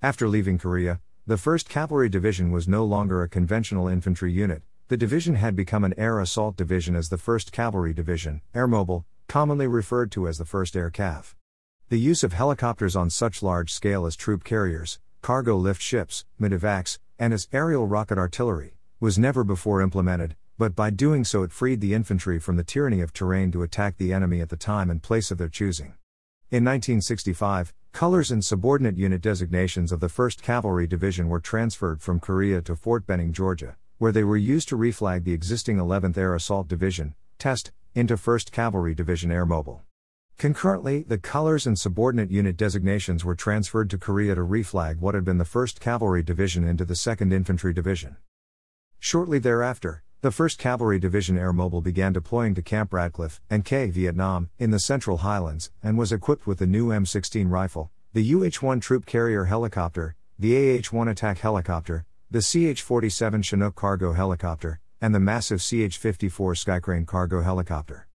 After leaving Korea, the 1st Cavalry Division was no longer a conventional infantry unit, the division had become an air assault division as the 1st Cavalry Division, Airmobile, commonly referred to as the 1st Air Cav. The use of helicopters on such large scale as troop carriers, cargo lift ships, medevacs, and as aerial rocket artillery, was never before implemented, but by doing so it freed the infantry from the tyranny of terrain to attack the enemy at the time and place of their choosing. In 1965, colors and subordinate unit designations of the 1st Cavalry Division were transferred from Korea to Fort Benning, Georgia, where they were used to reflag the existing 11th Air Assault Division, TEST, into 1st Cavalry Division Airmobile. Concurrently, the colors and subordinate unit designations were transferred to Korea to reflag what had been the 1st Cavalry Division into the 2nd Infantry Division. Shortly thereafter, the 1st Cavalry Division Airmobile began deploying to Camp Radcliffe, An Khe, Vietnam, in the Central Highlands, and was equipped with the new M16 rifle, the UH 1 troop carrier helicopter, the AH 1 attack helicopter, the CH 47 Chinook cargo helicopter, and the massive CH 54 Skycrane cargo helicopter.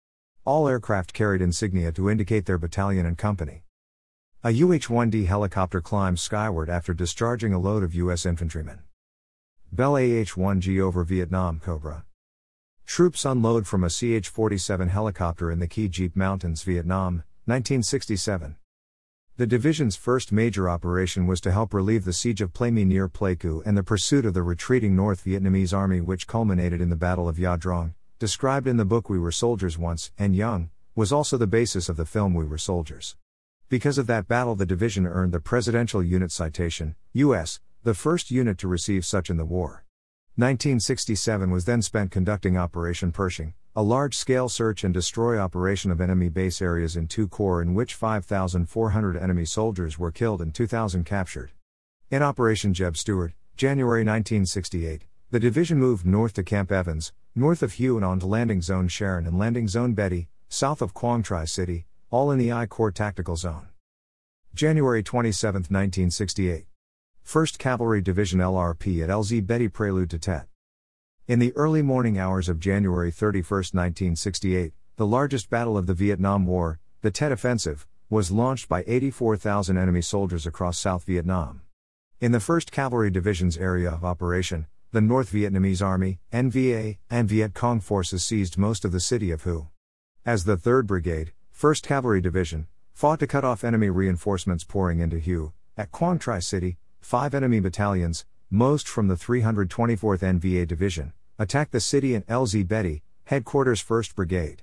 All aircraft carried insignia to indicate their battalion and company. A UH 1D helicopter climbs skyward after discharging a load of U.S. infantrymen. Bell AH 1G over Vietnam Cobra. Troops unload from a CH 47 helicopter in the Key Jeep Mountains, Vietnam, 1967. The division's first major operation was to help relieve the siege of Plei Me near Pleiku and the pursuit of the retreating North Vietnamese army, which culminated in the Battle of Ia Drang, described in the book We Were Soldiers Once, and Young, was also the basis of the film We Were Soldiers. Because of that battle, the division earned the Presidential Unit Citation, U.S., the first unit to receive such in the war. 1967 was then spent conducting Operation Pershing, a large scale search and destroy operation of enemy base areas in two corps in which 5,400 enemy soldiers were killed and 2,000 captured. In Operation Jeb Stuart, January 1968, the division moved north to Camp Evans, north of Hue and on to Landing Zone Sharon and Landing Zone Betty, south of Quang Tri City, all in the I Corps Tactical Zone. January 27, 1968. 1st Cavalry Division LRP at LZ Betty Prelude to Tet. In the early morning hours of January 31, 1968, the largest battle of the Vietnam War, the Tet Offensive, was launched by 84,000 enemy soldiers across South Vietnam. In the 1st Cavalry Division's area of operation, the North Vietnamese Army, NVA, and Viet Cong forces seized most of the city of Hue. As the 3rd Brigade, 1st Cavalry Division, fought to cut off enemy reinforcements pouring into Hue, at Quang Tri City, five enemy battalions, most from the 324th NVA Division, attacked the city and LZ Betty, headquarters 1st Brigade.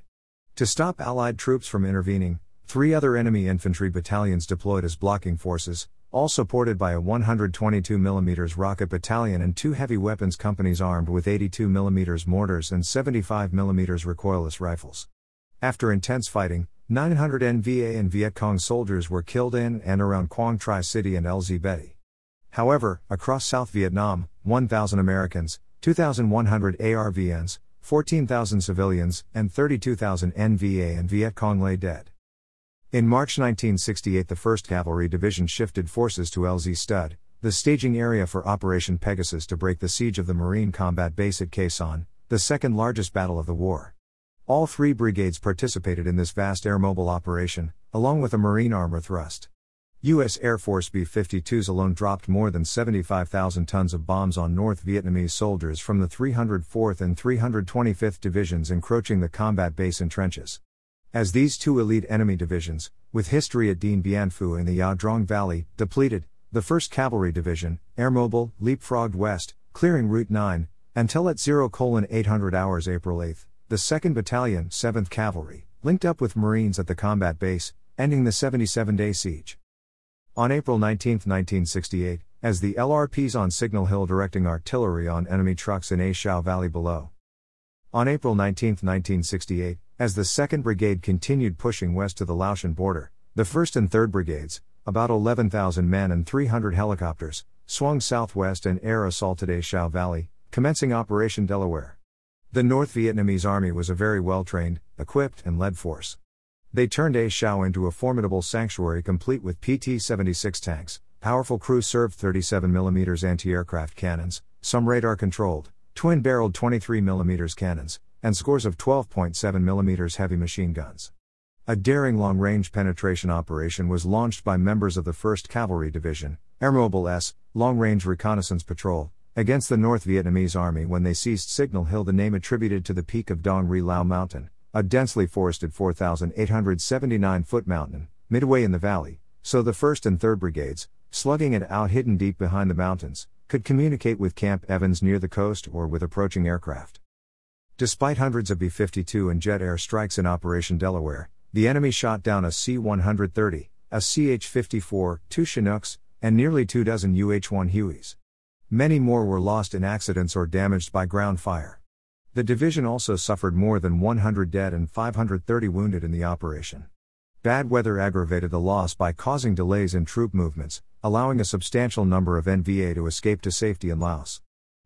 To stop Allied troops from intervening, three other enemy infantry battalions deployed as blocking forces, all supported by a 122 mm rocket battalion and two heavy weapons companies armed with 82 mm mortars and 75 mm recoilless rifles. After intense fighting, 900 NVA and Viet Cong soldiers were killed in and around Quang Tri City and LZ Betty. However, across South Vietnam, 1,000 Americans, 2,100 ARVNs, 14,000 civilians, and 32,000 NVA and Viet Cong lay dead. In March 1968, the 1st Cavalry Division shifted forces to LZ Stud, the staging area for Operation Pegasus to break the siege of the Marine combat base at Sanh, the second largest battle of the war. All three brigades participated in this vast airmobile operation, along with a Marine armor thrust. U.S. Air Force B 52s alone dropped more than 75,000 tons of bombs on North Vietnamese soldiers from the 304th and 325th Divisions encroaching the combat base and trenches. As these two elite enemy divisions, with history at Dien Bien Phu in the Ia Drang Valley, depleted, the 1st Cavalry Division, Airmobile, leapfrogged west, clearing Route 9, until at 0 800 hours April 8, the 2nd Battalion, 7th Cavalry, linked up with Marines at the combat base, ending the 77 day siege. On April 19, 1968, as the LRPs on Signal Hill directing artillery on enemy trucks in A Shau Valley below. On April 19, 1968, as the 2nd Brigade continued pushing west to the Laotian border, the 1st and 3rd Brigades, about 11,000 men and 300 helicopters, swung southwest and air assaulted A Shau Valley, commencing Operation Delaware. The North Vietnamese Army was a very well trained, equipped, and led force. They turned A Shau into a formidable sanctuary complete with PT 76 tanks, powerful crew served 37mm anti aircraft cannons, some radar controlled, twin barreled 23mm cannons, and scores of 12.7mm heavy machine guns. A daring long range penetration operation was launched by members of the 1st Cavalry Division, Airmobile S, Long Range Reconnaissance Patrol, against the North Vietnamese Army when they seized Signal Hill, the name attributed to the peak of Dong Re Lao Mountain, a densely forested 4,879 foot mountain, midway in the valley, so the 1st and 3rd Brigades, slugging it out hidden deep behind the mountains, could communicate with Camp Evans near the coast or with approaching aircraft. Despite hundreds of B 52 and jet air strikes in Operation Delaware, the enemy shot down a C 130, a CH 54, two Chinooks, and nearly two dozen UH 1 Hueys. Many more were lost in accidents or damaged by ground fire. The division also suffered more than 100 dead and 530 wounded in the operation. Bad weather aggravated the loss by causing delays in troop movements, allowing a substantial number of NVA to escape to safety in Laos.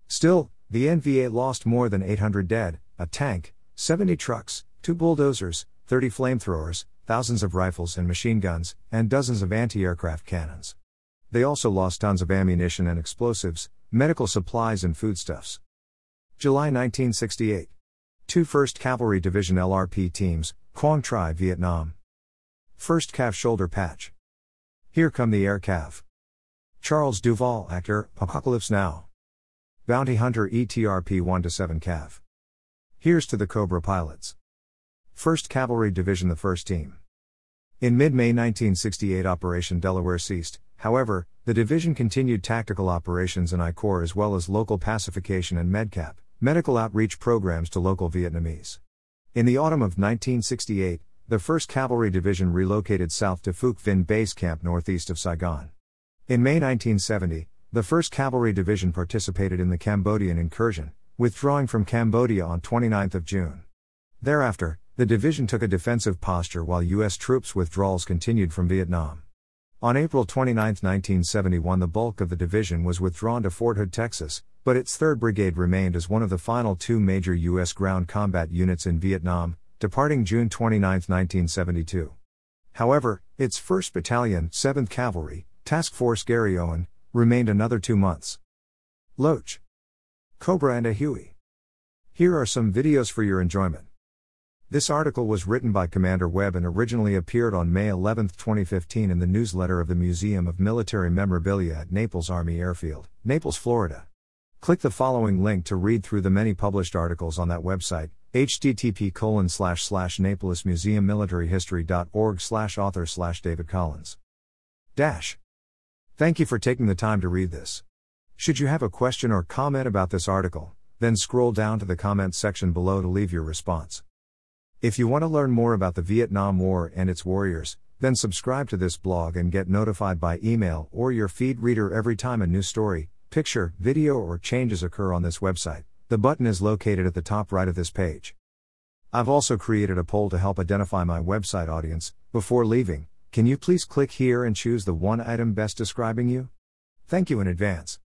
Still, the NVA lost more than 800 dead, a tank, 70 trucks, two bulldozers, 30 flamethrowers, thousands of rifles and machine guns, and dozens of anti aircraft cannons. They also lost tons of ammunition and explosives, medical supplies, and foodstuffs. July 1968. Two 1st Cavalry Division LRP teams, Quang Tri, Vietnam. 1st Cav Shoulder Patch. Here come the Air Cav. Charles Duval, actor, Apocalypse Now. Bounty Hunter ETRP 1 7 Cav. Here's to the Cobra pilots. 1st Cavalry Division, the first team. In mid May 1968, Operation Delaware ceased, however, the division continued tactical operations in I Corps as well as local pacification and MedCap, medical outreach programs to local Vietnamese. In the autumn of 1968, the 1st Cavalry Division relocated south to Phuoc Vinh Base Camp northeast of Saigon. In May 1970, the 1st Cavalry Division participated in the Cambodian incursion, withdrawing from Cambodia on 29 June. Thereafter, the division took a defensive posture while U.S. troops withdrawals continued from Vietnam. On April 29, 1971, the bulk of the division was withdrawn to Fort Hood, Texas, but its 3rd Brigade remained as one of the final two major U.S. ground combat units in Vietnam, departing June 29, 1972. However, its 1st Battalion, 7th Cavalry, Task Force Garry Owen, remained another two months. Loach. Cobra and a Huey. Here are some videos for your enjoyment. This article was written by Commander Webb and originally appeared on May 11, 2015 in the newsletter of the Museum of Military Memorabilia at Naples Army Airfield, Naples, Florida. Click the following link to read through the many published articles on that website, http colon slash slash napolismuseummilitaryhistory.org slash author slash David Collins. Dash. Thank you for taking the time to read this. Should you have a question or comment about this article, then scroll down to the comments section below to leave your response. If you want to learn more about the Vietnam War and its warriors, then subscribe to this blog and get notified by email or your feed reader every time a new story, picture, video, or changes occur on this website. The button is located at the top right of this page. I've also created a poll to help identify my website audience. Before leaving, can you please click here and choose the one item best describing you? Thank you in advance.